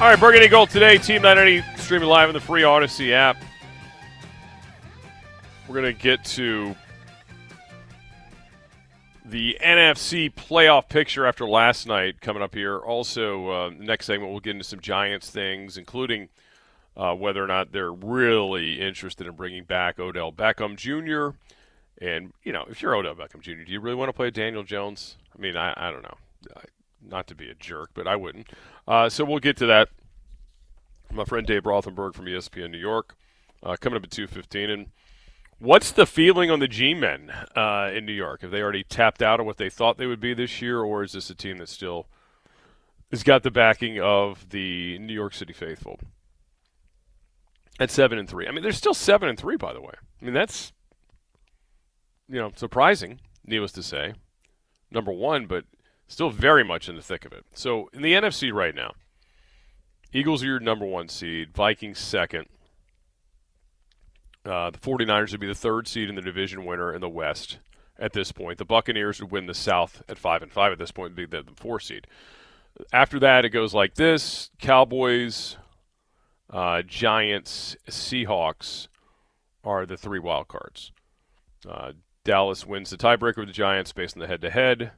All right, Burgundy Gold today, Team 990 streaming live on the free Audacy app. We're going to get to the NFC playoff picture after last night coming up here. Also, uh, next segment, we'll get into some Giants things, including uh, whether or not they're really interested in bringing back Odell Beckham Jr. And, you know, if you're Odell Beckham Jr., do you really want to play Daniel Jones? I mean, I, I don't know. I, not to be a jerk, but I wouldn't. Uh, so we'll get to that. My friend Dave Rothenberg from ESPN New York uh, coming up at 2.15. And what's the feeling on the G-men uh, in New York? Have they already tapped out on what they thought they would be this year, or is this a team that still has got the backing of the New York City faithful? At 7 and 3. I mean, they're still 7 and 3, by the way. I mean, that's, you know, surprising, needless to say. Number one, but – Still very much in the thick of it. So in the NFC right now, Eagles are your number one seed, Vikings second. Uh, the 49ers would be the third seed in the division winner in the West at this point. The Buccaneers would win the South at five and five at this point, be the, the four seed. After that, it goes like this: Cowboys, uh, Giants, Seahawks are the three wild cards. Uh, Dallas wins the tiebreaker with the Giants based on the head-to-head.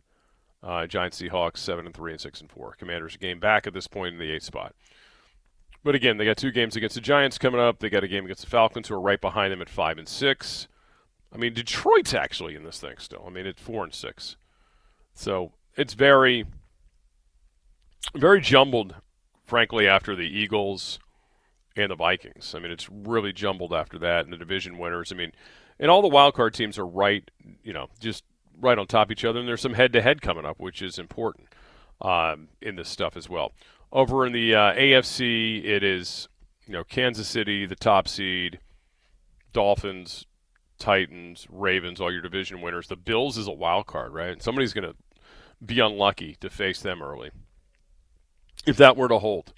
Uh, Giants, Seahawks, seven and three and six and four. Commanders a game back at this point in the eighth spot. But again, they got two games against the Giants coming up. They got a game against the Falcons, who are right behind them at five and six. I mean, Detroit's actually in this thing still. I mean, it's four and six. So it's very, very jumbled, frankly, after the Eagles and the Vikings. I mean, it's really jumbled after that, and the division winners. I mean, and all the wild card teams are right, you know, just right on top of each other, and there's some head-to-head coming up, which is important um, in this stuff as well. Over in the uh, AFC, it is you know Kansas City, the top seed, Dolphins, Titans, Ravens, all your division winners. The Bills is a wild card, right? Somebody's going to be unlucky to face them early. If that were to hold,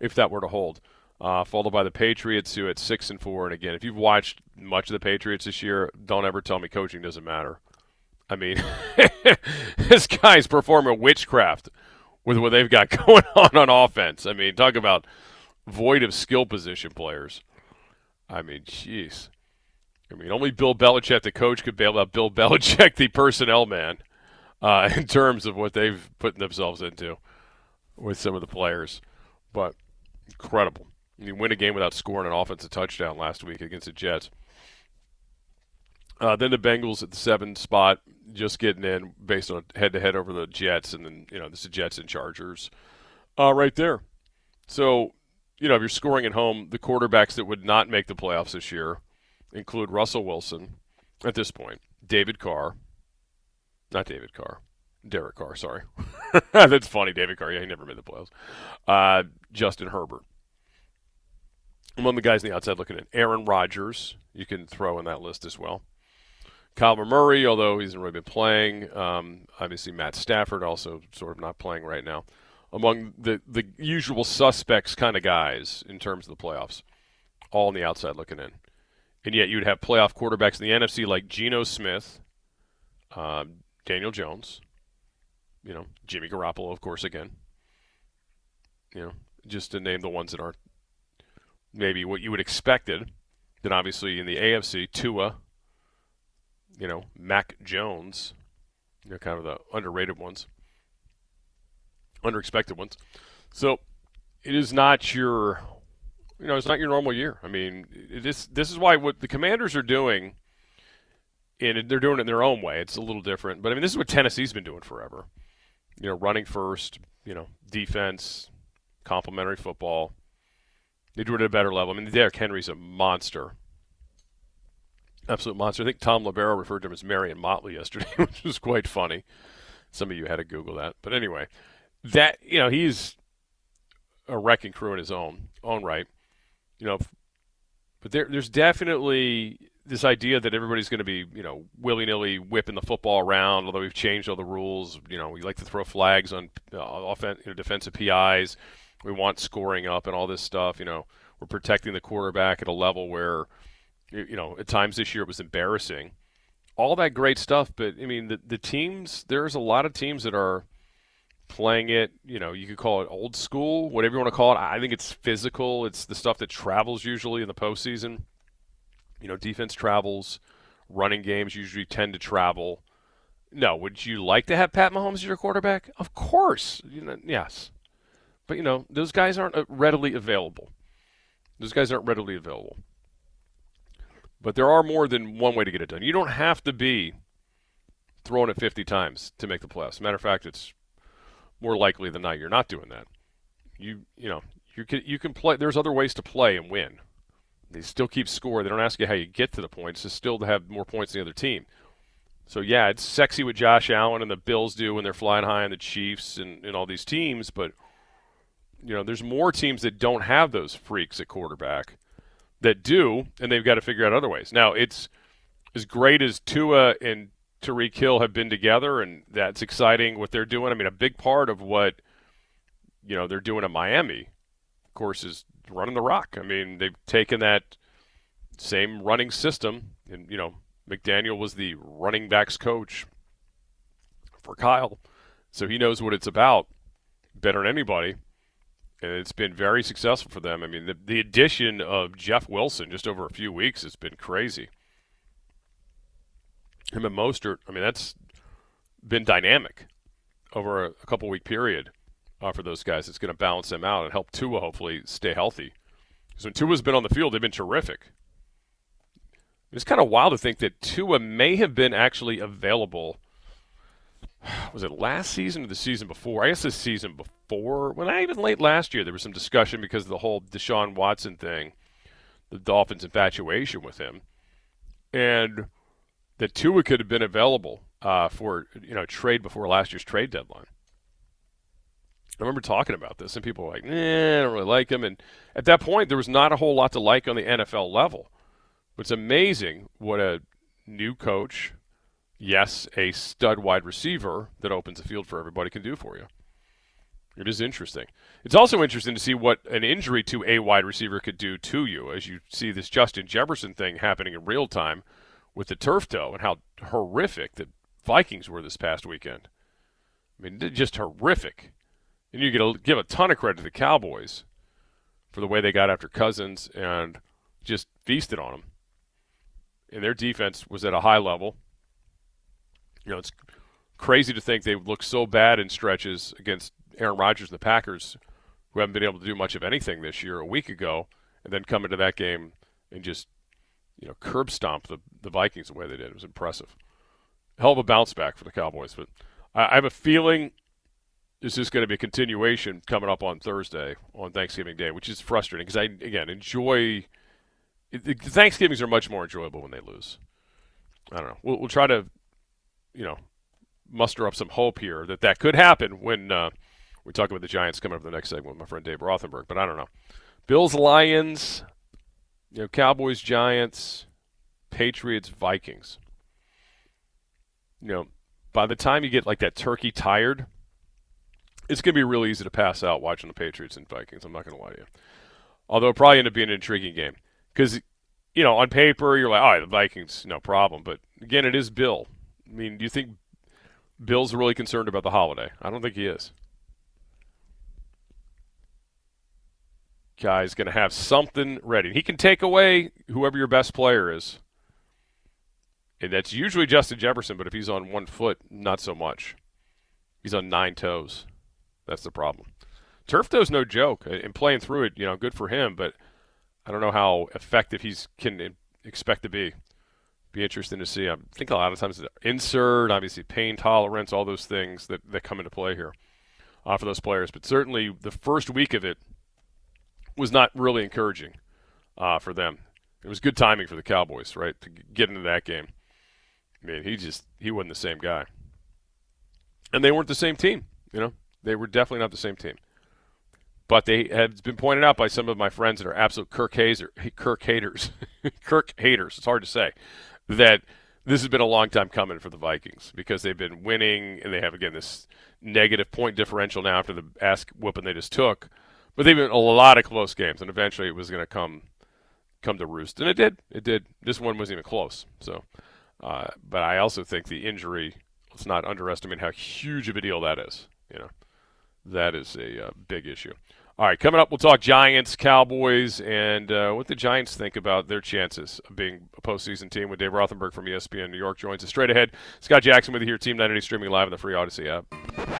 if that were to hold, uh, followed by the Patriots, who at six and four. And again, if you've watched much of the Patriots this year, don't ever tell me coaching doesn't matter. I mean, this guy's performing witchcraft with what they've got going on on offense. I mean, talk about void of skill position players. I mean, jeez. I mean, only Bill Belichick, the coach, could bail out Bill Belichick, the personnel man, uh, in terms of what they've put themselves into with some of the players. But incredible. You win a game without scoring an offensive touchdown last week against the Jets. Uh, then the Bengals at the seven spot, just getting in based on head to head over the Jets, and then you know this is Jets and Chargers, uh, right there. So you know if you're scoring at home, the quarterbacks that would not make the playoffs this year include Russell Wilson at this point, David Carr, not David Carr, Derek Carr. Sorry, that's funny. David Carr, yeah, he never made the playoffs. Uh, Justin Herbert. Among the guys on the outside looking in, Aaron Rodgers, you can throw in that list as well. Kyler Murray, although he hasn't really been playing. Um, obviously, Matt Stafford also sort of not playing right now. Among the, the usual suspects kind of guys in terms of the playoffs, all on the outside looking in. And yet you'd have playoff quarterbacks in the NFC like Geno Smith, um, Daniel Jones, you know, Jimmy Garoppolo, of course, again. You know, just to name the ones that aren't maybe what you would expected. Then obviously in the AFC, Tua, you know, Mac Jones, you know, kind of the underrated ones. unexpected ones. So it is not your, you know, it's not your normal year. I mean, this this is why what the Commanders are doing, and they're doing it in their own way. It's a little different, but I mean, this is what Tennessee's been doing forever. You know, running first, you know, defense, complementary football. They do it at a better level. I mean, Derrick Henry's a monster. Absolute monster. I think Thom Loverro referred to him as Marion Motley yesterday, which was quite funny. Some of you had to Google that. But anyway, that you know, he's a wrecking crew in his own own right. You know, but there, there's definitely this idea that everybody's going to be, you know, willy nilly whipping the football around. Although we've changed all the rules, you know, we like to throw flags on uh, offense, you know, defensive PIs. We want scoring up and all this stuff. You know, we're protecting the quarterback at a level where, you know, at times this year it was embarrassing. All that great stuff, but I mean, the the teams. There's a lot of teams that are playing it. You know, you could call it old school, whatever you want to call it. I think it's physical. It's the stuff that travels usually in the postseason. You know, defense travels, running games usually tend to travel. No, would you like to have Pat Mahomes as your quarterback? Of course, you know, yes. But you know, those guys aren't uh, readily available. Those guys aren't readily available. But there are more than one way to get it done. You don't have to be throwing it 50 times to make the playoffs. Matter of fact, it's more likely than not you're not doing that. You you know you can you can play. There's other ways to play and win. They still keep score. They don't ask you how you get to the points. It's still to have more points than the other team. So yeah, it's sexy what Josh Allen and the Bills do when they're flying high on the Chiefs and, and all these teams, but you know, there's more teams that don't have those freaks at quarterback that do, and they've got to figure out other ways. Now, it's as great as Tua and Tyreek Hill have been together, and that's exciting what they're doing. I mean, a big part of what you know they're doing in Miami, of course, is running the rock. I mean, they've taken that same running system, and you know, McDaniel was the running backs coach for Kyle, so he knows what it's about better than anybody. And it's been very successful for them. I mean, the, the addition of Jeff Wilson just over a few weeks has been crazy him and Mostert, I mean, that's been dynamic over a, a couple week period uh, for those guys. It's going to balance them out and help Tua hopefully stay healthy. Because when Tua's been on the field, they've been terrific. It's kind of wild to think that Tua may have been actually available. Was it last season or the season before? I guess the season before. When I even late last year, there was some discussion because of the whole Deshaun Watson thing, the Dolphins' infatuation with him, and that Tua could have been available uh, for you know trade before last year's trade deadline. I remember talking about this, and people were like, "Nah, I don't really like him." And at that point, there was not a whole lot to like on the NFL level. But it's amazing what a new coach, yes, a stud wide receiver that opens the field for everybody can do for you. It is interesting. It's also interesting to see what an injury to a wide receiver could do to you as you see this Justin Jefferson thing happening in real time with the turf toe and how horrific the Vikings were this past weekend. I mean, just horrific. And you get to give a ton of credit to the Cowboys for the way they got after Cousins and just feasted on them. And their defense was at a high level. You know, it's crazy to think they look so bad in stretches against Aaron Rodgers and the Packers, who haven't been able to do much of anything this year, a week ago, and then come into that game and just you know, curb stomp the, the Vikings the way they did. It was impressive. Hell of a bounce back for the Cowboys. But I, I have a feeling this is going to be a continuation coming up on Thursday, on Thanksgiving Day, which is frustrating because I, again, enjoy. Thanksgivings are much more enjoyable when they lose. I don't know. We'll, we'll try to, you know, muster up some hope here that that could happen when uh, we talk about the Giants coming up in the next segment with my friend Dave Rothenberg. But I don't know. Bills Lions you know, Cowboys, Giants, Patriots, Vikings. You know, by the time you get like that turkey tired, it's going to be really easy to pass out watching the Patriots and Vikings. I'm not going to lie to you. Although it probably end up being an intriguing game because, you know, on paper you're like, all right, the Vikings, no problem. But again, it is Bill. I mean, do you think Bill's really concerned about the holiday? I don't think he is. guy's going to have something ready. He can take away whoever your best player is. And that's usually Justin Jefferson, but if he's on one foot, not so much. He's on nine toes. That's the problem. Turf toe's no joke, and playing through it, you know, good for him. But I don't know how effective he's can expect to be. Be interesting to see. I think a lot of times insert, obviously pain tolerance, all those things that, that come into play here uh, for those players. But certainly the first week of it was not really encouraging uh, for them. It was good timing for the Cowboys, right, to get into that game. I mean, he just he wasn't the same guy, and they weren't the same team. You know, they were definitely not the same team. But they have been pointed out by some of my friends that are absolute Kirk Hazer, Kirk haters, Kirk haters. It's hard to say that this has been a long time coming for the Vikings because they've been winning and they have again this negative point differential now after the ass whooping they just took. But they've been a lot of close games, and eventually it was going to come come to roost, and it did. It did. This one wasn't even close. So, uh, but I also think the injury. Let's not underestimate how huge of a deal that is. You know, that is a uh, big issue. All right, coming up, we'll talk Giants, Cowboys, and uh, what the Giants think about their chances of being a postseason team. With Dave Rothenberg from ESPN New York joins us straight ahead. Scott Jackson with you here, Team 980 streaming live on the free Audacy app.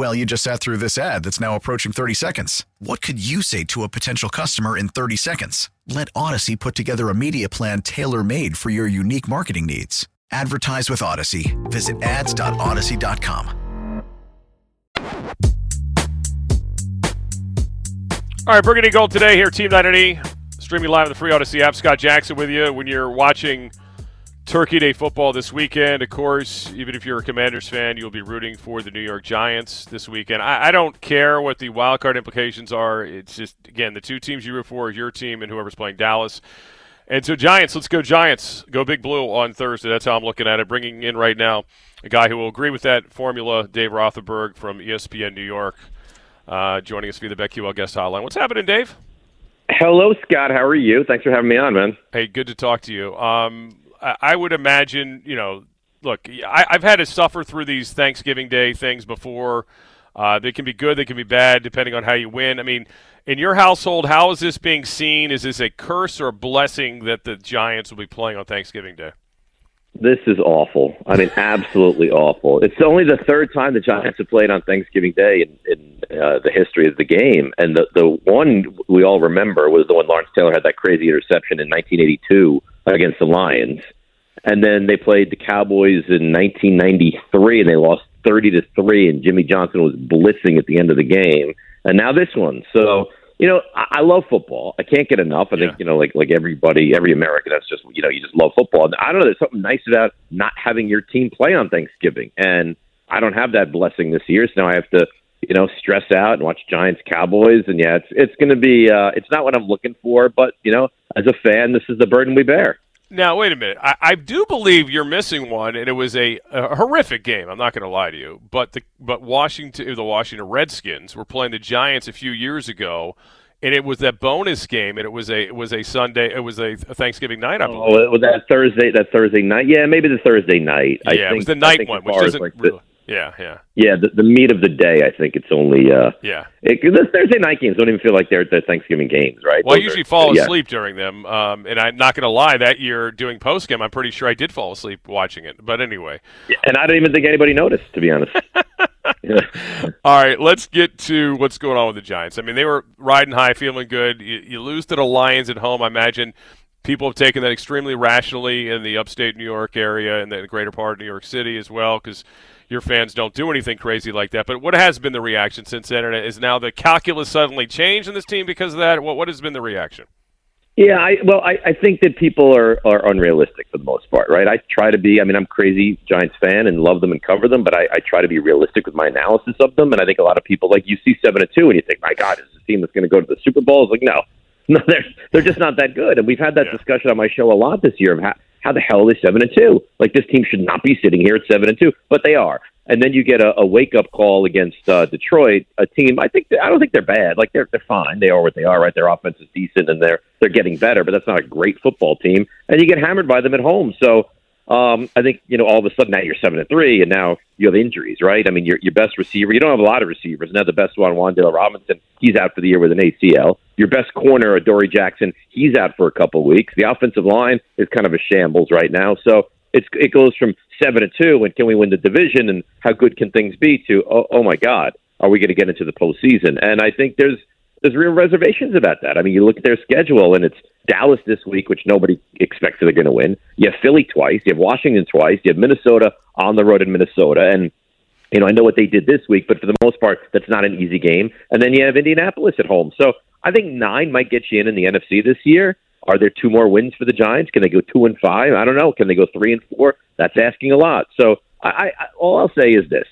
Well, you just sat through this ad that's now approaching 30 seconds. What could you say to a potential customer in 30 seconds? Let Audacy put together a media plan tailor made for your unique marketing needs. Advertise with Audacy. Visit ads.audacy.com. All right, Burgundy Gold today here, Team 980, streaming live on the free Audacy app. Scott Jackson with you when you're watching Turkey Day football this weekend. Of course, even if you're a Commanders fan, you'll be rooting for the New York Giants this weekend. I, I don't care what the wild card implications are. It's just again the two teams you root for is your team and whoever's playing Dallas. And so Giants, let's go Giants. Go Big Blue on Thursday. That's how I'm looking at it. Bringing in right now a guy who will agree with that formula, Dave Rothenberg from ESPN New York, uh, joining us via the BetQL guest hotline. What's happening, Dave? Hello, Scott. How are you? Thanks for having me on, man. Hey, good to talk to you. Um, I would imagine, you know, look, I, have had to suffer through these Thanksgiving Day things before. Uh, they can be good, they can be bad, depending on how you win. I mean, in your household, how is this being seen? Is this a curse or a blessing that the Giants will be playing on Thanksgiving Day? This is awful. I mean, absolutely awful. It's only the third time the Giants have played on Thanksgiving Day in, in uh, the history of the game, and the the one we all remember was the one Lawrence Taylor had that crazy interception in 1982 against the Lions. And then they played the Cowboys in 1993 and they lost thirty to three, and Jimmy Johnson was blitzing at the end of the game, and now this one. So you know, I, I love football. I can't get enough. I Yeah. think you know, like like everybody, every American, that's just you know, you just love football. And I don't know. There's something nice about not having your team play on Thanksgiving, and I don't have that blessing this year. So now I have to you know stress out and watch Giants Cowboys, and yeah, it's it's going to be. uh It's not what I'm looking for, but you know, as a fan, this is the burden we bear. Now, wait a minute. I, I do believe you're missing one, and it was a, a horrific game. I'm not going to lie to you, but the but Washington, the Washington Redskins were playing the Giants a few years ago, and it was that bonus game, and it was a it was a Sunday, it was a, a Thanksgiving night, I oh, believe. Oh, well, that Thursday, that Thursday night. Yeah, maybe the Thursday night. I yeah, think, it was the night one, which isn't like, the- really, yeah, yeah, yeah, the, the meat of the day. I think it's only. uh yeah. it, The Thursday night games don't even feel like they're, Thanksgiving games, right? Well, I usually are- fall yeah. asleep during them, um, and I'm not going to lie. That year doing post game, I'm pretty sure I did fall asleep watching it. But anyway, and I don't even think anybody noticed, to be honest. All right, let's get to what's going on with the Giants. I mean, they were riding high, feeling good. You, you lose to the Lions at home. I imagine people have taken that extremely rationally in the upstate New York area and the greater part of New York City as well, because your fans don't do anything crazy like that. But what has been the reaction since then? Is now the calculus suddenly changed in this team because of that? What, what has been the reaction? Yeah, I well, I, I think that people are are unrealistic for the most part, right? I try to be. I mean, I'm a crazy Giants fan and love them and cover them, but I, I try to be realistic with my analysis of them. And I think a lot of people like you see seven and two, and you think, my God, is this team that's going to go to the Super Bowl? It's like, no, no, they're they're just not that good. And we've had that Yeah. discussion on my show a lot this year of how how the hell are they seven and two? Like this team should not be sitting here at seven and two, but they are. And then you get a, a wake up call against uh, Detroit, a team. I think I don't think they're bad. Like they're they're fine. They are what they are. Right, their offense is decent and they're they're getting better. But that's not a great football team. And you get hammered by them at home. So um, I think you know all of a sudden now you're seven and three, and now you have injuries, right? I mean, your your best receiver. You don't have a lot of receivers. Now the best one, Wan'Dale Robinson, he's out for the year with an ACL. Your best corner, Dory Jackson, he's out for a couple weeks. The offensive line is kind of a shambles right now. So it's it goes from seven and two, and can we win the division, and how good can things be? To oh, oh my God, are we going to get into the postseason? And I think there's there's real reservations about that. I mean, you look at their schedule, and it's Dallas this week, which nobody expects they're going to win. You have Philly twice. You have Washington twice. You have Minnesota on the road in Minnesota, and you know I know what they did this week, but for the most part, that's not an easy game. And then you have Indianapolis at home. So I think nine might get you in in the NFC this year. Are there two more wins for the Giants? Can they go two and five? I don't know. Can they go three and four? That's asking a lot. So I, I all I'll say is this: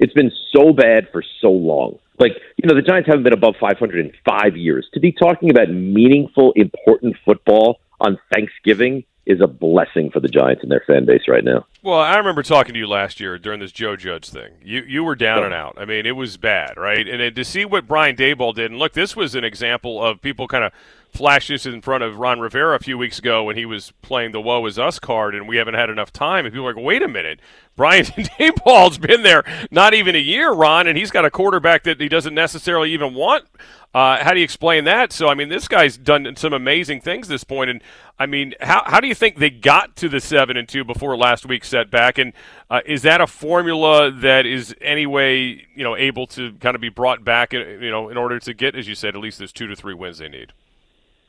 it's been so bad for so long. Like you know, the Giants haven't been above 500 in five years. To be talking about meaningful, important football on Thanksgiving is a blessing for the Giants and their fan base right now. Well, I remember talking to you last year during this Joe Judge thing. You you were down and out. I mean, it was bad, right? And then to see what Brian Daboll did, and look, this was an example of people kind of flashed this in front of Ron Rivera a few weeks ago when he was playing the "Woe Is Us" card, and we haven't had enough time. And people are like, "Wait a minute, Brian Daboll's been there not even a year, Ron, and he's got a quarterback that he doesn't necessarily even want." Uh, how do you explain that? So, I mean, this guy's done some amazing things this point, and I mean, how how do you think they got to the seven and two before last week's setback? And uh, is that a formula that is anyway, you know, able to kind of be brought back, uh, you know, in order to get, as you said, at least those two to three wins they need?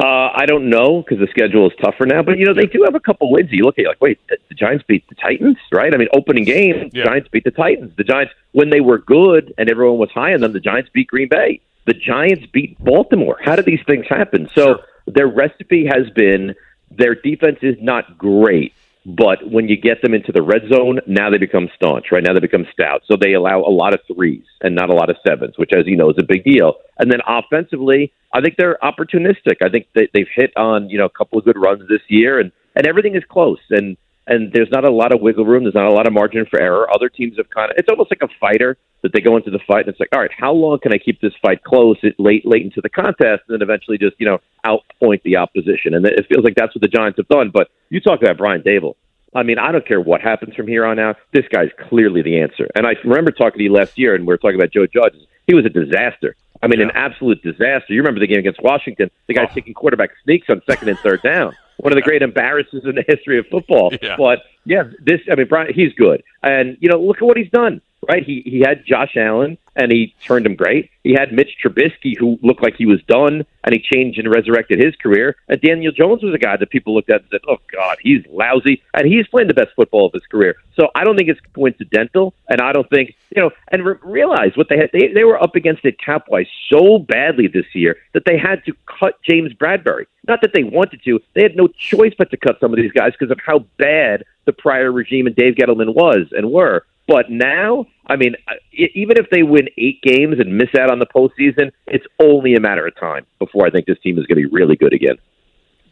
Uh, I don't know because the schedule is tougher now, but you know they do have a couple wins. You look at it like, wait, the, the Giants beat the Titans, right? I mean, opening game, Yeah. Giants beat the Titans. The Giants, when they were good and everyone was high on them, the Giants beat Green Bay. The Giants beat Baltimore. How do these things happen? So their recipe has been their defense is not great, but when you get them into the red zone, now they become staunch. Right now they become stout. So they allow a lot of threes and not a lot of sevens, which, as you know, is a big deal. And then offensively, I think they're opportunistic. I think they, they've hit on you know a couple of good runs this year, and and everything is close. And and there's not a lot of wiggle room. There's not a lot of margin for error. Other teams have kind of. It's almost like a fighter that they go into the fight and it's like, all right, how long can I keep this fight close, late late into the contest, and then eventually just you know outpoint the opposition. And it feels like that's what the Giants have done. But you talk about Brian Daboll. I mean, I don't care what happens from here on out. This guy's clearly the answer. And I remember talking to you last year, and we were talking about Joe Judge. He was a disaster. I mean, an absolute disaster. You remember the game against Washington? The guy's taking oh. quarterback sneaks on second and third down. One of the great embarrasses in the history of football. Yeah. But yeah, this. I mean, Brian, he's good, and you know, look at what he's done. Right? He he had Josh Allen and he turned him great. He had Mitch Trubisky who looked like he was done and he changed and resurrected his career. And Daniel Jones was a guy that people looked at and said, "Oh God, he's lousy," and he's playing the best football of his career. So I don't think it's coincidental, and I don't think you know. And re- realize what they had. They they were up against the Cowboys so badly this year that they had to cut James Bradberry. Not that they wanted to; they had no choice but to cut some of these guys because of how bad the prior regime and Dave Gettleman was and were. But now, I mean, uh, even if they win eight games and miss out on the postseason, it's only a matter of time before I think this team is going to be really good again.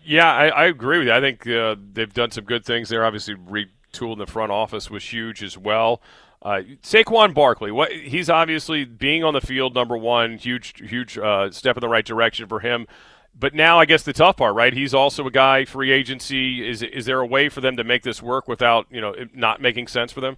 Yeah, I, I agree with you. I think uh, they've done some good things there. Obviously, retooling the front office was huge as well. Uh, Saquon Barkley, what he's obviously being on the field, number one, huge, huge uh, step in the right direction for him. But now, I guess the tough part, right? He's also a guy free agency. Is is there a way for them to make this work without you know not making sense for them?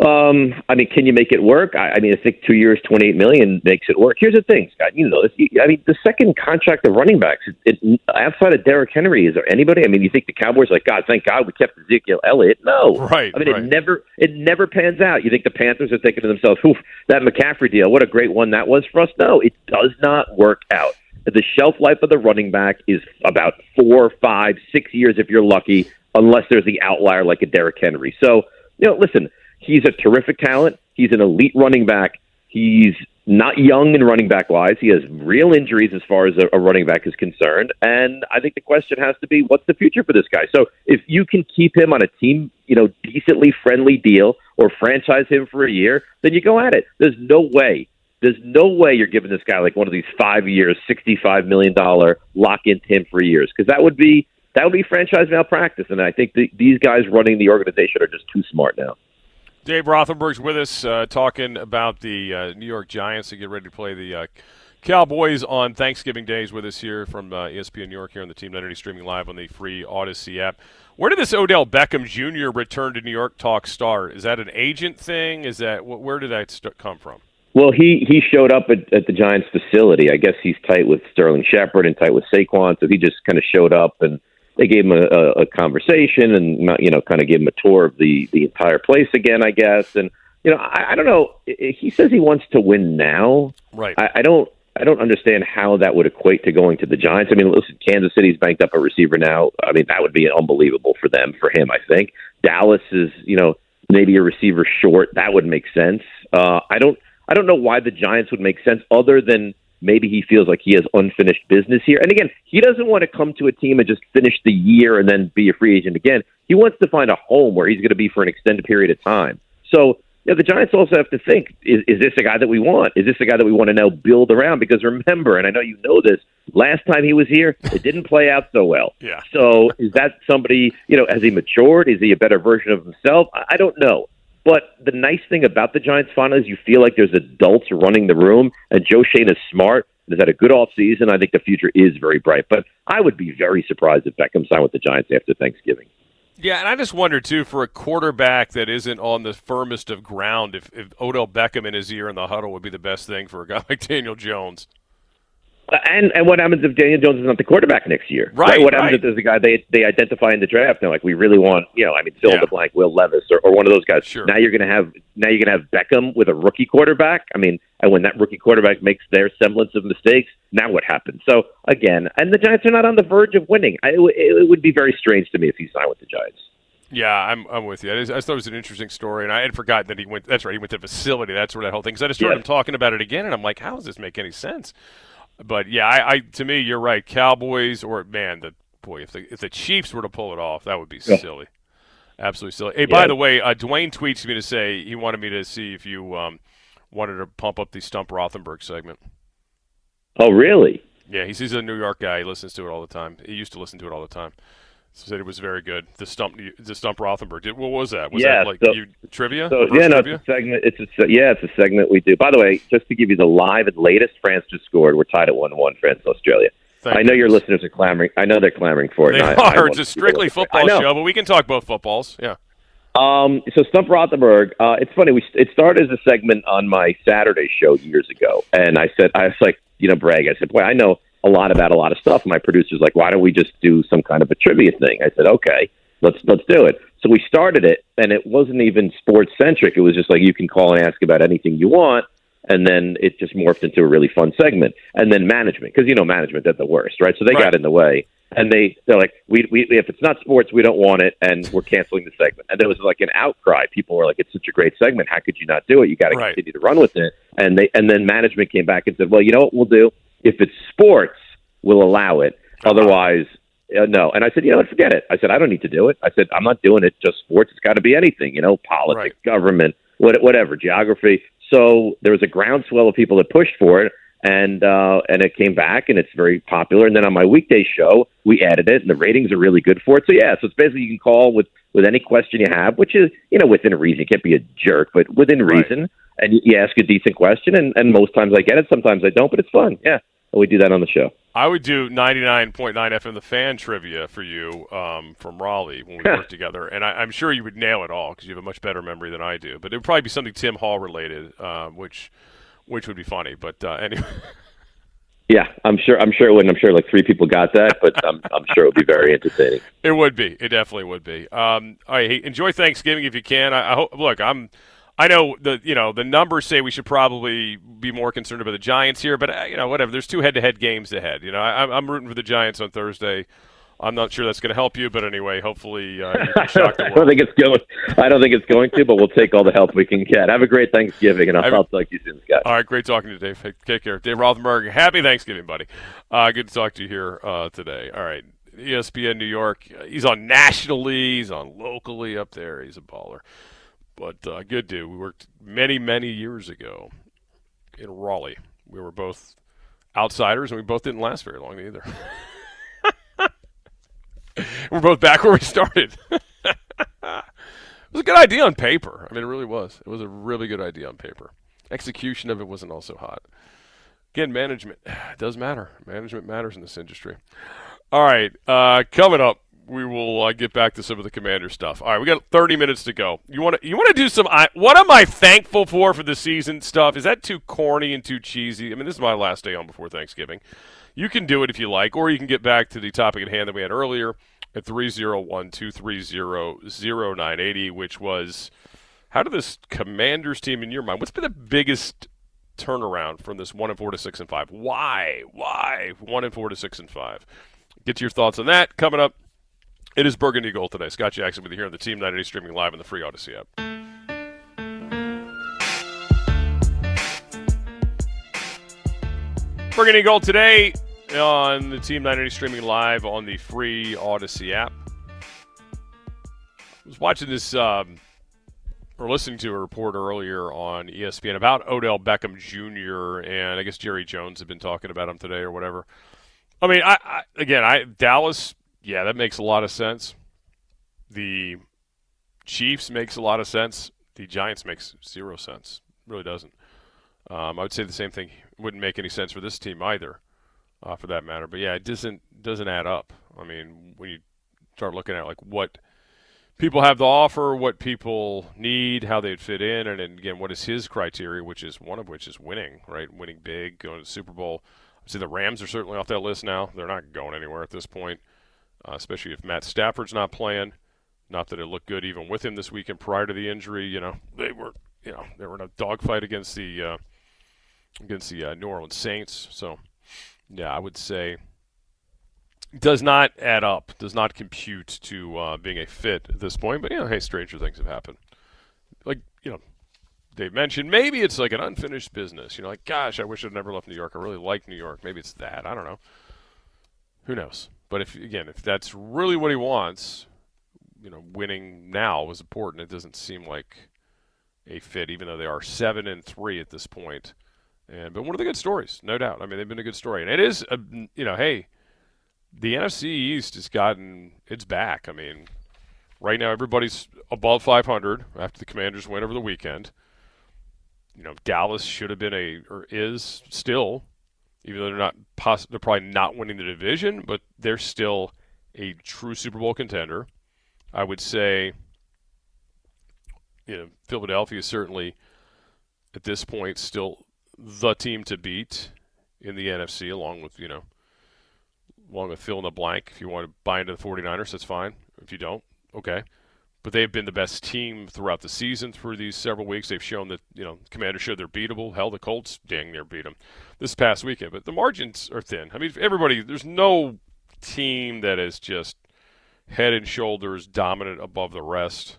Um, I mean, can you make it work? I, I mean, I think two years, twenty-eight million makes it work. Here's the thing, Scott. You know, this, I mean, the second contract of running backs, it, it, outside of Derrick Henry, is there anybody? I mean, you think the Cowboys are like, God, thank God we kept Ezekiel Elliott? No, Right, I mean, right. it never, it never pans out. You think the Panthers are thinking to themselves, "Oof, that McCaffrey deal, what a great one that was for us." No, it does not work out. The shelf life of the running back is about four, five, six years if you're lucky, unless there's the outlier like a Derrick Henry. So, you know, listen, he's a terrific talent. He's an elite running back. He's not young in running back wise. He has real injuries as far as a, a running back is concerned. And I think the question has to be, what's the future for this guy? So if you can keep him on a team, you know, decently friendly deal or franchise him for a year, then you go at it. There's no way there's no way you're giving this guy like one of these five years, sixty-five million dollar lock in him for years because that would be that would be franchise malpractice. And I think the, these guys running the organization are just too smart now. Dave Rothenberg's with us uh, talking about the uh, New York Giants to get ready to play the uh, Cowboys on Thanksgiving days with us here from uh, ESPN New York here on the Team Identity streaming live on the free Audacy app. Where did this Odell Beckham Jr. return to New York talk start? Is that an agent thing? Is that wh- where did that st- come from? Well, he he showed up at, at the Giants facility. I guess he's tight with Sterling Shepard and tight with Saquon, so he just kind of showed up and they gave him a, a, a conversation and you know kind of gave him a tour of the the entire place again. I guess, and you know I, I don't know. He says he wants to win now. Right. I, I don't. I don't understand how that would equate to going to the Giants. I mean, listen, Kansas City's banked up a receiver now. I mean, that would be unbelievable for them, for him. I think Dallas is, you know, maybe a receiver short. That would make sense. Uh, I don't. I don't know why the Giants would make sense other than maybe he feels like he has unfinished business here. And again, he doesn't want to come to a team and just finish the year and then be a free agent again. He wants to find a home where he's going to be for an extended period of time. So, yeah, the Giants also have to think: is, is this a guy that we want? Is this a guy that we want to now build around? Because remember, and I know you know this, last time he was here, it didn't play out so well. Yeah. So, is that somebody? You know, has he matured? Is he a better version of himself? I, I don't know. But the nice thing about the Giants finally is you feel like there's adults running the room, and Joe Schoen is smart. And has had a good off season. I think the future is very bright. But I would be very surprised if Beckham signed with the Giants after Thanksgiving. Yeah, and I just wonder too for a quarterback that isn't on the firmest of ground, if, if Odell Beckham in his ear in the huddle would be the best thing for a guy like Daniel Jones. Uh, and and what happens if Daniel Jones is not the quarterback next year? Right, What happens right. if there's a guy they they identify in the draft? They're like, we really want, you know, I mean, fill in Yeah. the blank, Will Levis or, or one of those guys. Sure. Now you're gonna have now you're gonna have Beckham with a rookie quarterback. I mean, and when that rookie quarterback makes their semblance of mistakes, now what happens? So again, and the Giants are not on the verge of winning. I, it, it would be very strange to me if he signed with the Giants. Yeah, I'm I'm with you. I, just, I thought it was an interesting story, and I had forgotten that he went. That's right, he went to the facility. That's where that whole thing. Because I just started Yeah. him talking about it again, and I'm like, how does this make any sense? But yeah, I, I to me, you're right. Cowboys or man, the boy, if the if the Chiefs were to pull it off, that would be Yeah. silly, absolutely silly. Hey, by the way, uh, Dwayne tweets me to say he wanted me to see if you um, wanted to pump up the Stump Rothenberg segment. Oh, really? Yeah, he's, he's a New York guy. He listens to it all the time. He used to listen to it all the time. Said it was very good. The stump, the stump Rothenberg. Did, what was that? Was Yeah, that like so- you, trivia? So yeah, no, trivia? it's a segment. It's a yeah, it's a segment we do. By the way, just to give you the live and latest, France just scored. We're tied at one-one. France, Australia. Thank I know your listeners are clamoring. I know they're clamoring for it. They I, I are. want It's a strictly what they say. football show, but we can talk both footballs. Yeah. Um, so Stump Rothenberg, uh, it's funny. We it started as a segment on my Saturday show years ago, and I said I was like, you know, brag. I said, boy, I know a lot about a lot of stuff. And my producer's like, why don't we just do some kind of a trivia thing? I said, okay. let's let's do it. So we started it, and it wasn't even sports centric. It was just like you can call and ask about anything you want, and then it just morphed into a really fun segment. And then management, because you know management at the worst, right? So they Right. got in the way, and they they're like, we, we if it's not sports, we don't want it, and we're canceling the segment. And there was like an outcry. People were like, it's such a great segment. How could you not do it? You got to Right. continue to run with it. And they and then management came back and said, well, you know what we'll do if it's sports, we'll allow it. Otherwise, uh, no. And I said, you know what, forget it. I said, I don't need to do it. I said, I'm not doing it just sports. It's got to be anything, you know, politics, government, what, whatever, geography. So there was a groundswell of people that pushed for it, and uh, and it came back, and it's very popular. And then on my weekday show, we added it, and the ratings are really good for it. So yeah, so it's basically you can call with with any question you have, which is you know within reason. You can't be a jerk, but within Right. And you, ask a decent question, and, and most times I get it. Sometimes I don't, but it's fun. Yeah, and we do that on the show. I would do 99.9 FM the fan trivia for you um, from Raleigh when we worked together, and I, I'm sure you would nail it all because you have a much better memory than I do. But it would probably be something Tim Hall related, uh, which which would be funny. But uh, anyway, Yeah, I'm sure. I'm sure it wouldn't. I'm sure like three people got that, but I'm I'm sure it would be very entertaining. it would be. It definitely would be. Um, all right, enjoy Thanksgiving if you can. I, I hope. Look, I'm. I know the you know the numbers say we should probably be more concerned about the Giants here, but uh, you know whatever. There's two head-to-head games ahead. You know, I, I'm- rooting for the Giants on Thursday. I'm not sure that's going to help you, but anyway, hopefully uh, you can shock the I don't think it's going. I don't think it's going to, but we'll take all the help we can get. Have a great Thanksgiving, and I'll, I'll talk to you soon, Scott. All right, great talking to you, Dave. Take care. Dave Rothenberg, happy Thanksgiving, buddy. Uh, good to talk to you here uh, today. All right, ESPN New York. Uh, He's on nationally, he's on locally up there. He's a baller. But uh, good dude. We worked many, many years ago in Raleigh. We were both outsiders, and we both didn't last very long either. we're both back where we started. it was a good idea on paper. I mean, it really was. It was a really good idea on paper. Execution of it wasn't also hot. Again, management does matter. Management matters in this industry. All right, uh, coming up, we will uh, get back to some of the commander stuff. All right, we got 30 minutes to go. You want to you want to do some? I, what am I thankful for for the season stuff? Is that too corny and too cheesy? I mean, this is my last day on before Thanksgiving. You can do it if you like, or you can get back to the topic at hand that we had earlier at 301-230-0980, which was how did this Commanders team in your mind? What's been the biggest turnaround from this one and four to six and five? Why? Why one and four to six and five? Get your thoughts on that coming up. It is Burgundy Gold today. Scott Jackson with you here on the Team 90 streaming live on the free Audacy app. Burgundy Gold today on the Team 980 streaming live on the free Audacy app. I was watching this um, or listening to a report earlier on ESPN about Odell Beckham Jr. and I guess Jerry Jones had been talking about him today or whatever. I mean, I, I again, I Dallas, yeah, that makes a lot of sense. The Chiefs makes a lot of sense. The Giants makes zero sense. Really doesn't. Um, I would say the same thing wouldn't make any sense for this team either, uh, for that matter. But yeah, it doesn't doesn't add up. I mean, when you start looking at like what people have to offer, what people need, how they'd fit in, and then again, what is his criteria, which is one of which is winning, right? Winning big, going to the Super Bowl. See, the Rams are certainly off that list now. They're not going anywhere at this point, uh, especially if Matt Stafford's not playing. Not that it looked good even with him this weekend prior to the injury. You know, they were, you know, they were in a dogfight against the uh, against the uh, New Orleans Saints. So, yeah, I would say does not add up, does not compute to uh, being a fit at this point. But you know, hey, stranger things have happened. Like you know, Dave mentioned, maybe it's like an unfinished business. You know, like gosh, I wish I'd never left New York. I really like New York. Maybe it's that. I don't know. Who knows? But if again, if that's really what he wants, you know, winning now was important. It doesn't seem like a fit, even though they are seven and three at this point. And but one of the good stories, no doubt. I mean, they've been a good story, and it is, a, you know, hey, the NFC East has gotten its back. I mean, right now everybody's above 500 after the Commanders win over the weekend. You know, Dallas should have been a or is still, even though they're not poss- they're probably not winning the division, but they're still a true Super Bowl contender. I would say, you know, Philadelphia is certainly at this point still the team to beat in the NFC, along with you know along with fill in the blank. If you want to buy into the 49ers, that's fine. If you don't, Okay. But they've been the best team throughout the season through these several weeks. They've shown that, you know, Commanders showed they're beatable. Hell, the Colts dang near beat them this past weekend. But the margins are thin. I mean, everybody, there's no team that is just head and shoulders dominant above the rest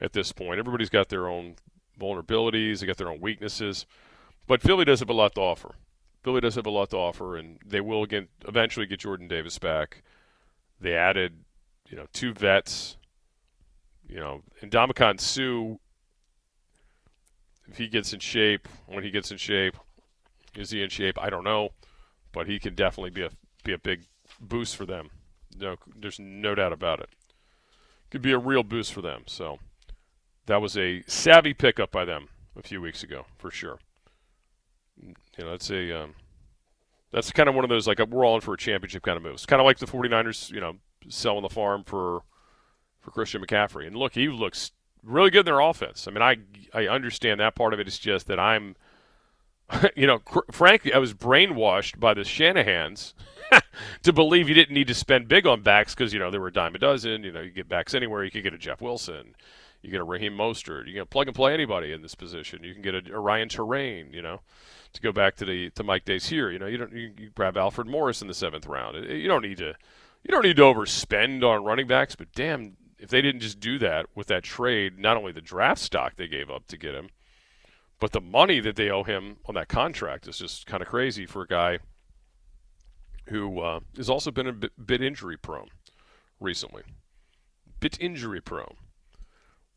at this point. Everybody's got their own vulnerabilities, they got their own weaknesses. But Philly does have a lot to offer. Philly does have a lot to offer, and they will again eventually get Jordan Davis back. They added, you know, two vets. You know, and Ndamukong Suh, if he gets in shape, when he gets in shape, is he in shape? I don't know, but he can definitely be a be a big boost for them. No, there's no doubt about it. Could be a real boost for them. So that was a savvy pickup by them a few weeks ago, for sure. You know, that's a um, that's kind of one of those like we're all in for a championship kind of moves. Kind of like the 49ers, you know, selling the farm for for Christian McCaffrey. And look, he looks really good in their offense. I mean, I I understand that part of it. It's just that I'm, you know, cr- frankly, I was brainwashed by the Shanahan's to believe you didn't need to spend big on backs because you know there were a dime a dozen. You know, you get backs anywhere. You could get a Jeff Wilson. You get a Raheem Mostert. You can plug and play anybody in this position. You can get a, a Ryan Torain. You know, to go back to the to Mike Days here. You know, you don't you, you grab Alfred Morris in the seventh round. You don't need to you don't need to overspend on running backs. But damn, if they didn't just do that with that trade, not only the draft stock they gave up to get him, but the money that they owe him on that contract is just kind of crazy for a guy who uh, has also been a bit, bit injury prone recently. Bit injury prone.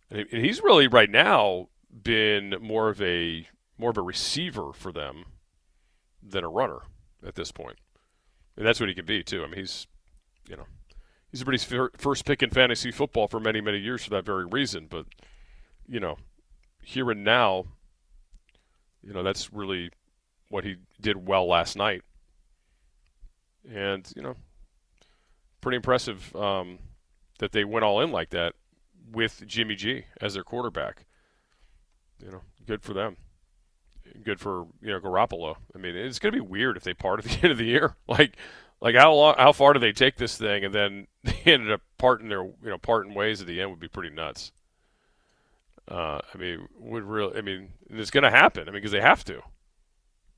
And he's really right now been more of a more of a receiver for them than a runner at this point. And that's what he can be too. I mean, he's you know, he's a pretty first pick in fantasy football for many many years for that very reason, but you know, here and now, you know, that's really what he did well last night and you know, pretty impressive um, that they went all in like that with Jimmy G as their quarterback. You know, good for them. Good for you know Garoppolo. I mean, it's going to be weird if they part at the end of the year. Like, like how long, how far do they take this thing, and then they ended up parting their you know parting ways at the end would be pretty nuts. Uh, I mean, would really. I mean, it's going to happen. I mean, because they have to.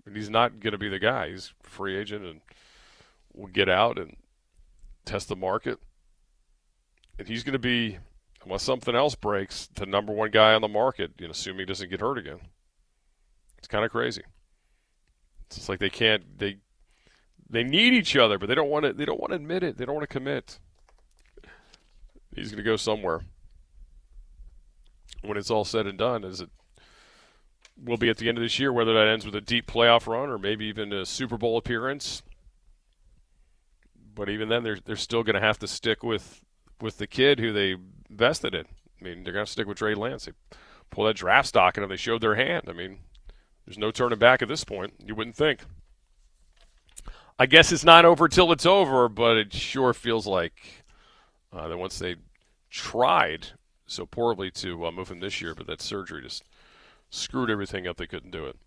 And he's not going to be the guy. He's free agent and will get out and test the market. And he's going to be, unless something else breaks, the number one guy on the market, you know, assuming he doesn't get hurt again. It's kind of crazy. It's like they can't they they need each other, but they don't want to they don't want to admit it. They don't want to commit. He's going to go somewhere. When it's all said and done, is it will be at the end of this year, whether that ends with a deep playoff run or maybe even a Super Bowl appearance but even then, they're they're still going to have to stick with with the kid who they vested in. I mean, they're going to stick with Trey Lance. They pull that draft stock, and they showed their hand. I mean, there's no turning back at this point. You wouldn't think. I guess it's not over till it's over, but it sure feels like uh, that once they tried so poorly to uh, move him this year, but that surgery just screwed everything up. They couldn't do it.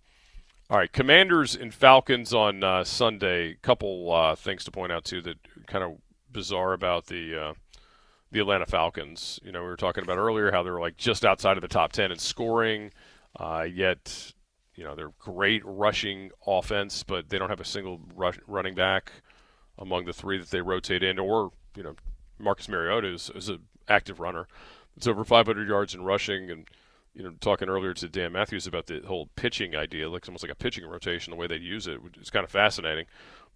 All right, Commanders and Falcons on uh, Sunday. Couple uh, things to point out too that kind of bizarre about the uh, the Atlanta Falcons. You know, we were talking about earlier how they're like just outside of the top ten in scoring, uh, yet you know they're great rushing offense, but they don't have a single rush, running back among the three that they rotate in, or you know, Marcus Mariota is, is an active runner. It's over 500 yards in rushing and you know, talking earlier to Dan Matthews about the whole pitching idea, looks almost like a pitching rotation, the way they use it. It's kind of fascinating.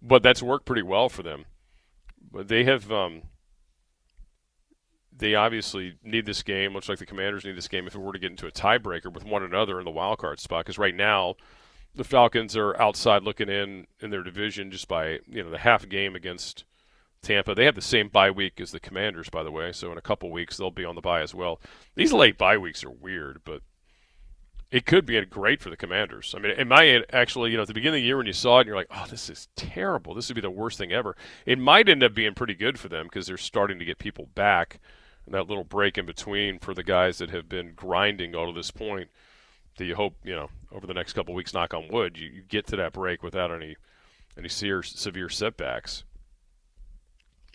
But that's worked pretty well for them. But they have, um, they obviously need this game, much like the Commanders need this game if it were to get into a tiebreaker with one another in the wild card spot. Because right now, the Falcons are outside looking in in their division just by you know the half game against Tampa. They have the same bye week as the Commanders, by the way. So in a couple weeks they'll be on the bye as well. These late bye weeks are weird, but it could be great for the Commanders. I mean, it might actually, you know, at the beginning of the year when you saw it, and you're like, oh, this is terrible. This would be the worst thing ever. It might end up being pretty good for them because they're starting to get people back. And that little break in between for the guys that have been grinding all to this point, that you hope, you know, over the next couple weeks, knock on wood, you, you get to that break without any any severe, severe setbacks.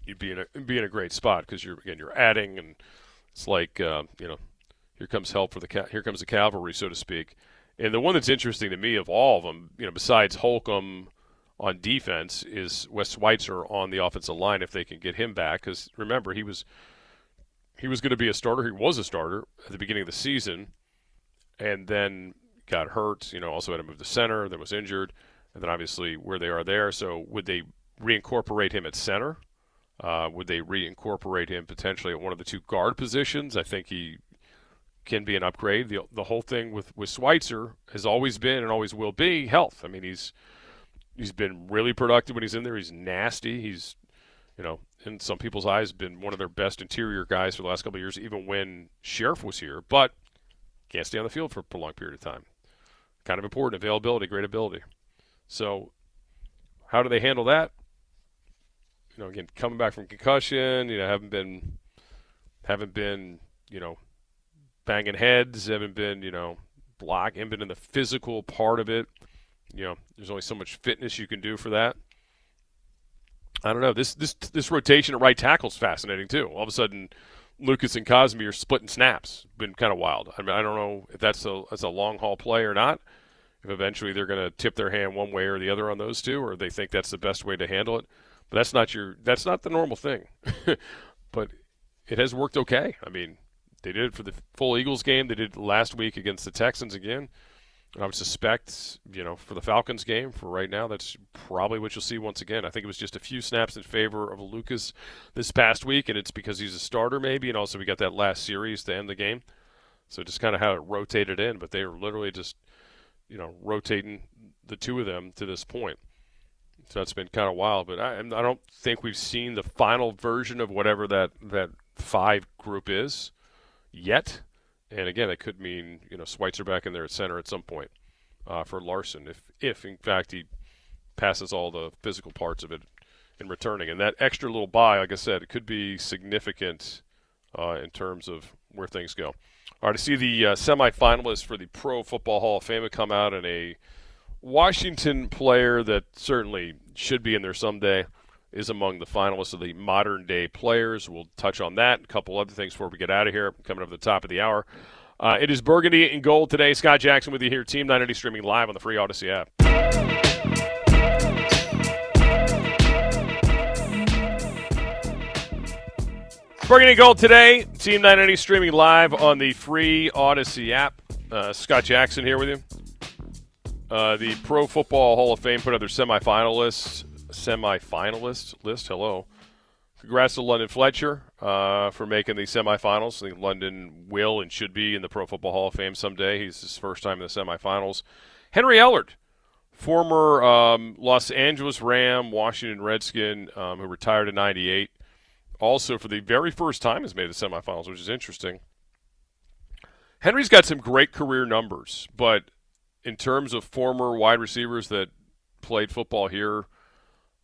you'd be in a be in a great spot because you're again you're adding and it's like uh, you know here comes help for the here comes the cavalry so to speak. And the one that's interesting to me of all of them, you know, besides Holcomb on defense, is Wes Schweitzer on the offensive line if they can get him back. Because remember, he was he was going to be a starter. He was a starter at the beginning of the season, and then got hurt. You know, also had to move to center, then was injured, and then obviously where they are there. So would they reincorporate him at center? Uh, would they reincorporate him potentially at one of the two guard positions? I think he can be an upgrade. The, the whole thing with, with Schweitzer has always been and always will be health. I mean, he's he's been really productive when he's in there. He's nasty. He's, you know, in some people's eyes, been one of their best interior guys for the last couple years, even when Scherff was here. But can't stay on the field for a prolonged period of time. Kind of important. Availability, great ability. So, how do they handle that? You know, again, coming back from concussion, you know, haven't been, haven't been, you know, banging heads, haven't been, you know, block, haven't been in the physical part of it. You know, there's only so much fitness you can do for that. I don't know. This this this rotation at right tackle is fascinating too. All of a sudden, Lucas and Cosmi are splitting snaps. Been kind of wild. I mean, I don't know if that's a that's a long haul play or not. If eventually they're going to tip their hand one way or the other on those two, or they think that's the best way to handle it. But that's not your that's not the normal thing. but it has worked okay. I mean, they did it for the full Eagles game. They did it last week against the Texans again. I would suspect, you know, for the Falcons game, for right now, that's probably what you'll see once again. I think it was just a few snaps in favor of Lucas this past week, and it's because he's a starter, maybe, and also we got that last series to end the game. So just kind of how it rotated in, but they were literally just, you know, rotating the two of them to this point. So that's been kind of wild, but I, I don't think we've seen the final version of whatever that that five group is yet. And again, it could mean you know Schweitzer back in there at center at some point uh, for Larsen, if if in fact he passes all the physical parts of it in returning. And that extra little bye, like I said, it could be significant uh, in terms of where things go. All right, I see the uh, semifinalists for the Pro Football Hall of Fame come out, and a Washington player that certainly should be in there someday is among the finalists of the modern day players. We'll touch on that, a couple other things before we get out of here, coming up at the top of the hour. Uh, it is Burgundy and Gold today. Scott Jackson with you here, Team 980 streaming live on the free Audacy app. Burgundy and Gold today, Team 980 streaming live on the free Audacy app. Uh, Scott Jackson here with you. Uh, the Pro Football Hall of Fame put out their semifinalists semifinalist list. Hello. Congrats to London Fletcher uh, for making the semifinals. I think London will and should be in the Pro Football Hall of Fame someday. He's his first time in the semifinals. Henry Ellard, former um, Los Angeles Ram, Washington Redskin, um, who retired in '98, also for the very first time has made the semifinals, which is interesting. Henry's got some great career numbers, but in terms of former wide receivers that played football here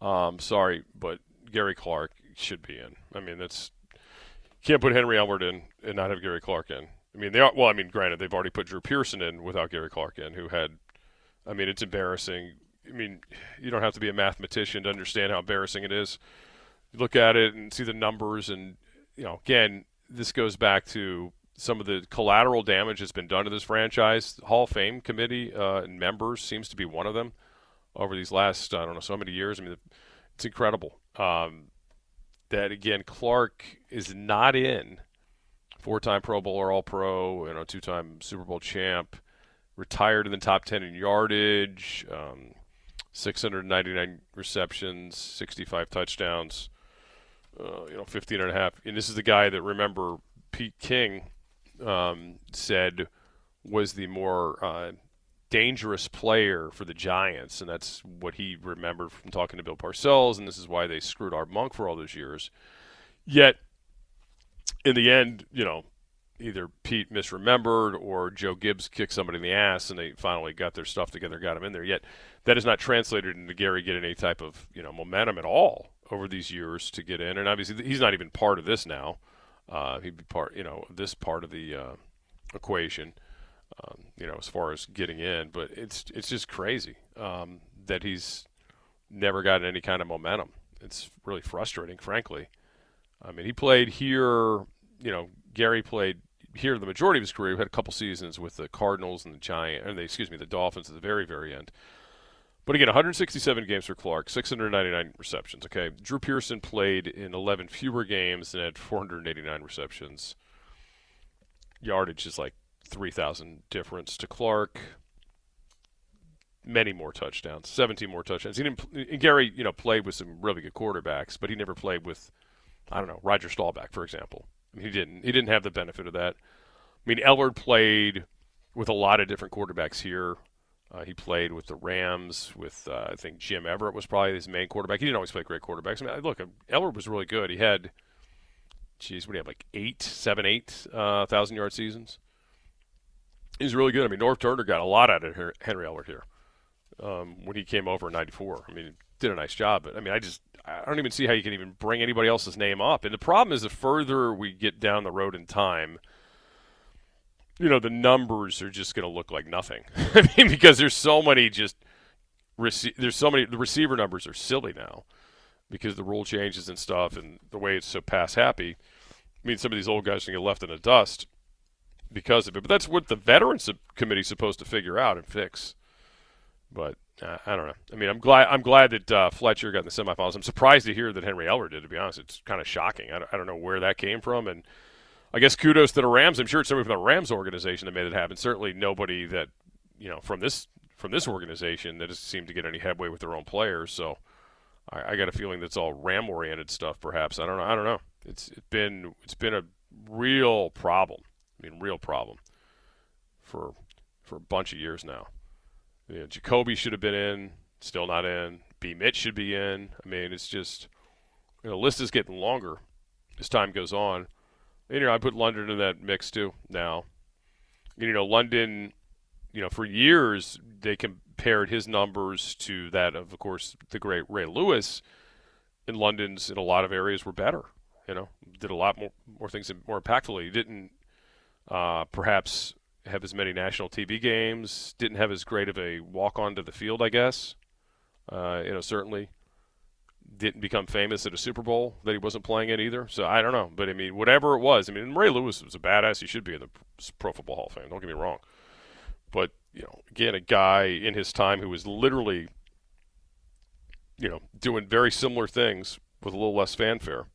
um, sorry, but Gary Clark should be in. I mean, that's you can't put Henry Ellard in and not have Gary Clark in. I mean, they are. Well, I mean, granted, they've already put Drew Pearson in without Gary Clark in, who had. I mean, it's embarrassing. I mean, you don't have to be a mathematician to understand how embarrassing it is. You look at it and see the numbers, and you know, again, this goes back to some of the collateral damage that's been done to this franchise. Hall of Fame committee uh, and members seems to be one of them over these last I don't know so many years. I mean, it's incredible. Um, that again, Clark is not in four-time Pro Bowler, All-Pro, you know, two-time Super Bowl champ, retired in the top ten in yardage, um, 699 receptions, 65 touchdowns, uh, you know, 15 and a half. And this is the guy that remember Pete King um, said was the more uh, dangerous player for the Giants, and that's what he remembered from talking to Bill Parcells, and this is why they screwed Art Monk for all those years. Yet, in the end, you know, either Pete misremembered or Joe Gibbs kicked somebody in the ass, and they finally got their stuff together, got him in there. Yet, that is not translated into Gary getting any type of you know momentum at all over these years to get in, and obviously he's not even part of this now. Uh, he'd be part, you know, this part of the uh, equation um, you know, as far as getting in. But it's it's just crazy um, that he's never gotten any kind of momentum. it's really frustrating, frankly. I mean, he played here. You know, Gary played here the majority of his career. He had a couple seasons with the Cardinals and the Giant, and the excuse me, the Dolphins at the very, very end. But again, 167 games for Clark, 699 receptions. Okay, Drew Pearson played in 11 fewer games and had 489 receptions. Yardage is like 3,000 difference to Clark. Many more touchdowns, 17 more touchdowns. He didn't. Gary, you know, played with some really good quarterbacks, but he never played with, I don't know, Roger Staubach, for example. He didn't. He didn't have the benefit of that. I mean, Ellard played with a lot of different quarterbacks here. Uh, he played with the Rams. With uh, I think Jim Everett was probably his main quarterback. He didn't always play great quarterbacks. I mean, look, Ellard was really good. He had, geez, what do you have, like eight, seven, eight uh, thousand yard seasons. He's really good. I mean, Norv Turner got a lot out of Henry Ellard here um, when he came over in '94. I mean, did a nice job. But I mean, I just I don't even see how you can even bring anybody else's name up. And the problem is, the further we get down the road in time, you know, the numbers are just going to look like nothing. I mean, because there's so many just rece- there's so many the receiver numbers are silly now because the rule changes and stuff, and the way it's so pass happy. I mean, some of these old guys can get left in the dust because of it. But that's what the veterans committee is supposed to figure out and fix. But uh, I don't know. I mean, I'm glad I'm glad that uh, Fletcher got in the semifinals. I'm surprised to hear that Henry Ellard did. To be honest, it's kind of shocking. I don't, I don't know where that came from, and I guess kudos to the Rams. I'm sure it's somebody from the Rams organization that made it happen. Certainly nobody that you know from this from this organization that has seemed to get any headway with their own players. So I, I got a feeling that's all Ram oriented stuff. Perhaps I don't know. I don't know. It's it's been it's been a real problem. I mean, real problem for for a bunch of years now. You know, Jacoby should have been in, still not in. B. Mitch should be in. I mean, it's just you know, the list is getting longer as time goes on. And, you know, I put London in that mix too now. You know, London, you know, for years they compared his numbers to that of, of course, the great Ray Lewis. And London's in a lot of areas were better. You know, did a lot more more things more impactfully. He didn't uh, perhaps have as many national TV games. Didn't have as great of a walk onto the field, I guess. Uh, you know, certainly didn't become famous at a Super Bowl that he wasn't playing in either. So I don't know, but I mean, whatever it was, I mean, Ray Lewis was a badass. He should be in the Pro Football Hall of Fame. Don't get me wrong, but you know, again, a guy in his time who was literally, you know, doing very similar things with a little less fanfare.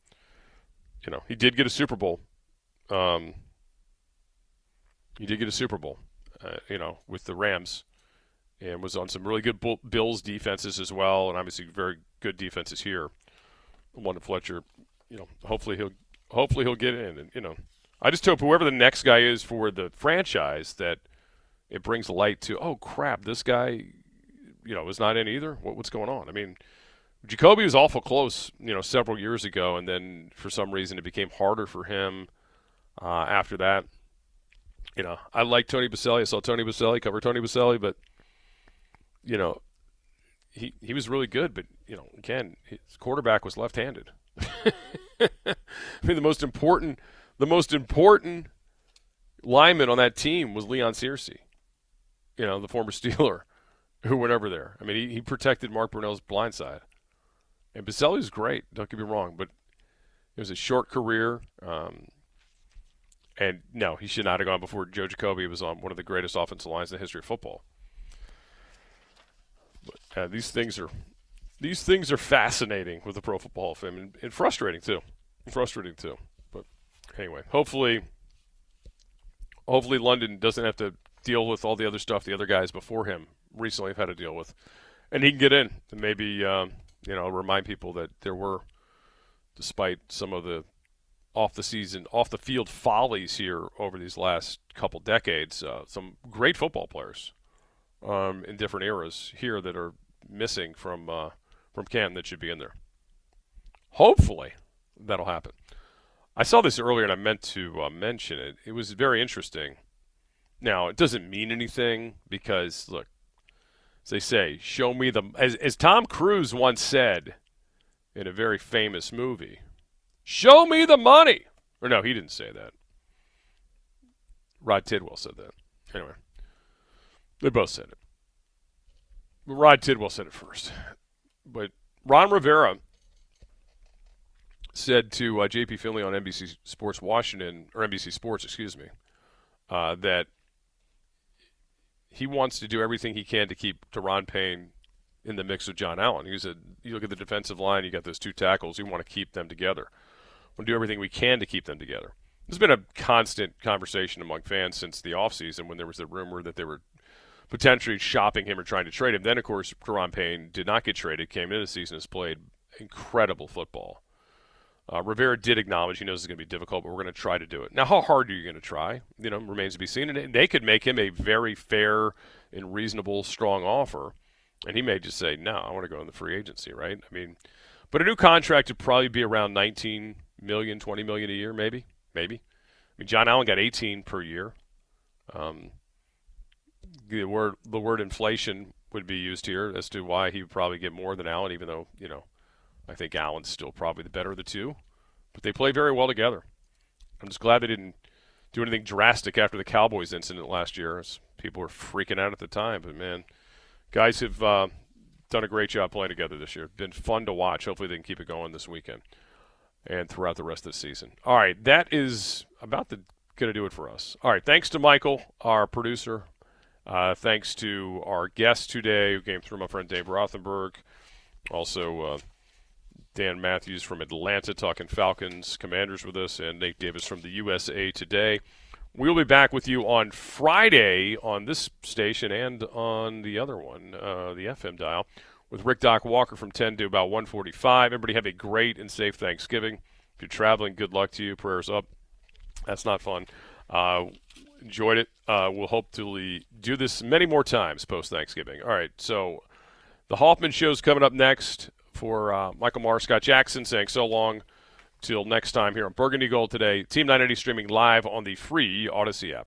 You know, he did get a Super Bowl. Um, he did get a Super Bowl, uh, you know, with the Rams, and was on some really good Bills defenses as well, and obviously very good defenses here. One Fletcher, you know, hopefully he'll hopefully he'll get in, and you know, I just hope whoever the next guy is for the franchise that it brings light to. Oh crap, this guy, you know, is not in either. What, what's going on? I mean. Jacoby was awful close, you know, several years ago, and then for some reason it became harder for him uh, after that you know, I like Tony Boselli. I saw Tony Boselli cover Tony Boselli, but you know, he he was really good. But you know, again, his quarterback was left-handed. I mean, the most important, the most important lineman on that team was Leon Searcy. You know, the former Steeler, who went over there. I mean, he, he protected Mark Brunell's blind side. And was great. Don't get me wrong, but it was a short career. Um, and no, he should not have gone before Joe Jacoby was on one of the greatest offensive lines in the history of football. But uh, these things are these things are fascinating with the Pro Football Hall of Fame and, and frustrating too. Frustrating too. But anyway, hopefully, hopefully London doesn't have to deal with all the other stuff the other guys before him recently have had to deal with, and he can get in and maybe um, you know remind people that there were, despite some of the off the season, off the field follies here over these last couple decades. Uh, some great football players um, in different eras here that are missing from uh, from Canton that should be in there. Hopefully, that'll happen. I saw this earlier and I meant to uh, mention it. It was very interesting. Now, it doesn't mean anything because, look, as they say, show me the. As, as Tom Cruise once said in a very famous movie, Show me the money. Or no, he didn't say that. Rod Tidwell said that. Anyway, they both said it. Rod Tidwell said it first. But Ron Rivera said to uh, JP Finlay on NBC Sports Washington or NBC Sports, excuse me, uh, that he wants to do everything he can to keep Daron Payne in the mix with John Allen. He said, "You look at the defensive line. You got those two tackles. You want to keep them together. We'll do everything we can to keep them together." There's been a constant conversation among fans since the offseason when there was the rumor that they were potentially shopping him or trying to trade him. Then, of course, Daron Payne did not get traded, came into the season, has played incredible football. Uh, Rivera did acknowledge he knows it's going to be difficult, but we're going to try to do it. Now, how hard are you going to try? You know, remains to be seen. And they could make him a very fair and reasonable, strong offer, and he may just say, "No, I want to go in the free agency." Right? I mean, but a new contract would probably be around 19 million, 20 million a year, maybe, maybe. I mean, John Allen got 18 per year. Um, the word the word inflation would be used here as to why he would probably get more than Allen, even though you know I think Allen's still probably the better of the two, but they play very well together. I'm just glad they didn't do anything drastic after the Cowboys incident last year, as people were freaking out at the time. But man, guys have uh, done a great job playing together this year. Been fun to watch. Hopefully they can keep it going this weekend and throughout the rest of the season. All right, that is about the going to do it for us. All right, thanks to Michael, our producer. Uh, thanks to our guest today who came through, my friend Dave Rothenberg. Also, uh, Dan Matthews from Atlanta talking Falcons Commanders with us, and Nate Davis from the USA Today. We'll be back with you on Friday on this station and on the other one, uh, the FM dial, with Rick Doc Walker from 10 to about 1:45. Everybody have a great and safe Thanksgiving. If you're traveling, good luck to you. Prayers up. That's not fun. Uh, enjoyed it. Uh, we'll hopefully do this many more times post Thanksgiving. All right, so the Hoffman Show's coming up next for uh, Michael Morris, Scott Jackson saying so long till next time here on Burgundy Gold today. Team 980 streaming live on the free Audacy app.